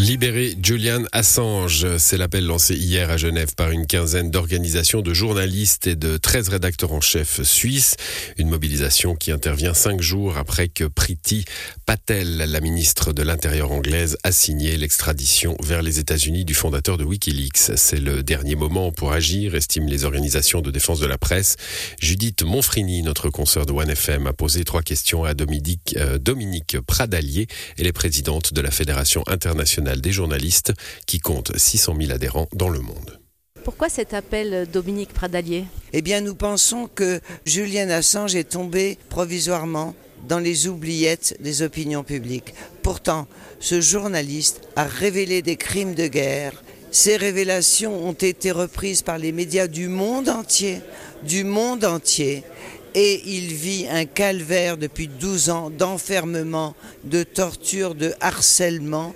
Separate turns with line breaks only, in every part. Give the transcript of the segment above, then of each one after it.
Libérer Julian Assange, c'est l'appel lancé hier à Genève par une quinzaine d'organisations de journalistes et de 13 rédacteurs en chef suisses. Une mobilisation qui intervient cinq jours après que Priti Patel, la ministre de l'Intérieur anglaise, a signé l'extradition vers les États-Unis du fondateur de Wikileaks. C'est le dernier moment pour agir, estiment les organisations de défense de la presse. Judith Monfrini, notre consoeur de OneFM, a posé trois questions à Dominique, euh, Dominique Pradalier. Elle est présidente de la Fédération internationale des journalistes qui compte 600 000 adhérents dans le monde.
Pourquoi cet appel, Dominique Pradalier?
Eh bien, nous pensons que Julian Assange est tombé provisoirement dans les oubliettes des opinions publiques. Pourtant, ce journaliste a révélé des crimes de guerre. Ces révélations ont été reprises par les médias du monde entier, du monde entier. Et il vit un calvaire depuis 12 ans d'enfermement, de torture, de harcèlement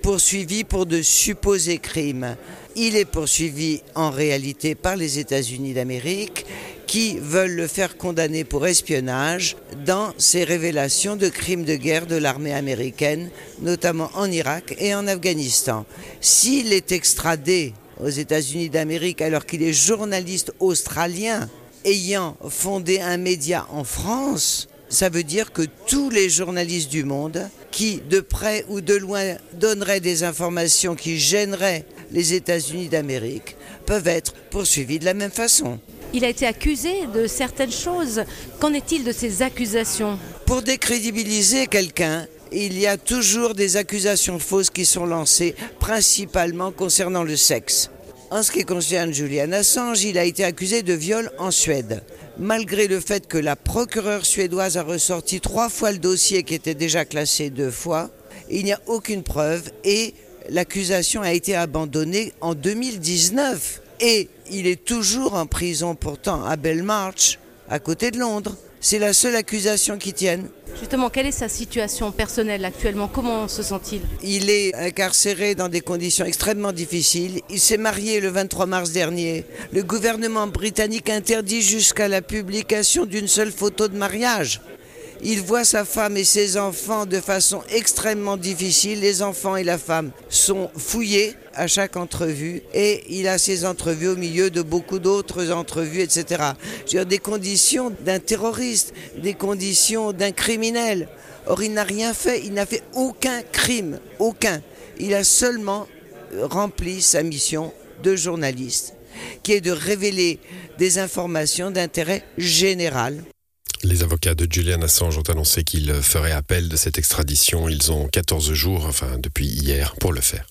poursuivi pour de supposés crimes. Il est poursuivi en réalité par les États-Unis d'Amérique qui veulent le faire condamner pour espionnage dans ces révélations de crimes de guerre de l'armée américaine, notamment en Irak et en Afghanistan. S'il est extradé aux États-Unis d'Amérique alors qu'il est journaliste australien ayant fondé un média en France, ça veut dire que tous les journalistes du monde qui, de près ou de loin, donneraient des informations qui gêneraient les États-Unis d'Amérique, peuvent être poursuivis de la même façon.
Il a été accusé de certaines choses. Qu'en est-il de ces accusations?
Pour décrédibiliser quelqu'un, il y a toujours des accusations fausses qui sont lancées, principalement concernant le sexe. En ce qui concerne Julian Assange, il a été accusé de viol en Suède. Malgré le fait que la procureure suédoise a ressorti trois fois le dossier qui était déjà classé deux fois, il n'y a aucune preuve et l'accusation a été abandonnée en 2019. Et il est toujours en prison pourtant à Belmarsh, à côté de Londres. C'est la seule accusation qui tienne.
Justement, quelle est sa situation personnelle actuellement? Comment se sent-il?
Il est incarcéré dans des conditions extrêmement difficiles. Il s'est marié le 23 mars dernier. Le gouvernement britannique interdit jusqu'à la publication d'une seule photo de mariage. Il voit sa femme et ses enfants de façon extrêmement difficile. Les enfants et la femme sont fouillés à chaque entrevue et il a ses entrevues au milieu de beaucoup d'autres entrevues, etc. Dire, des conditions d'un terroriste, des conditions d'un criminel. Or, il n'a rien fait, il n'a fait aucun crime, aucun. Il a seulement rempli sa mission de journaliste, qui est de révéler des informations d'intérêt général
les avocats de Julian Assange ont annoncé qu'ils feraient appel de cette extradition. Ils ont 14 jours, enfin depuis hier, pour le faire.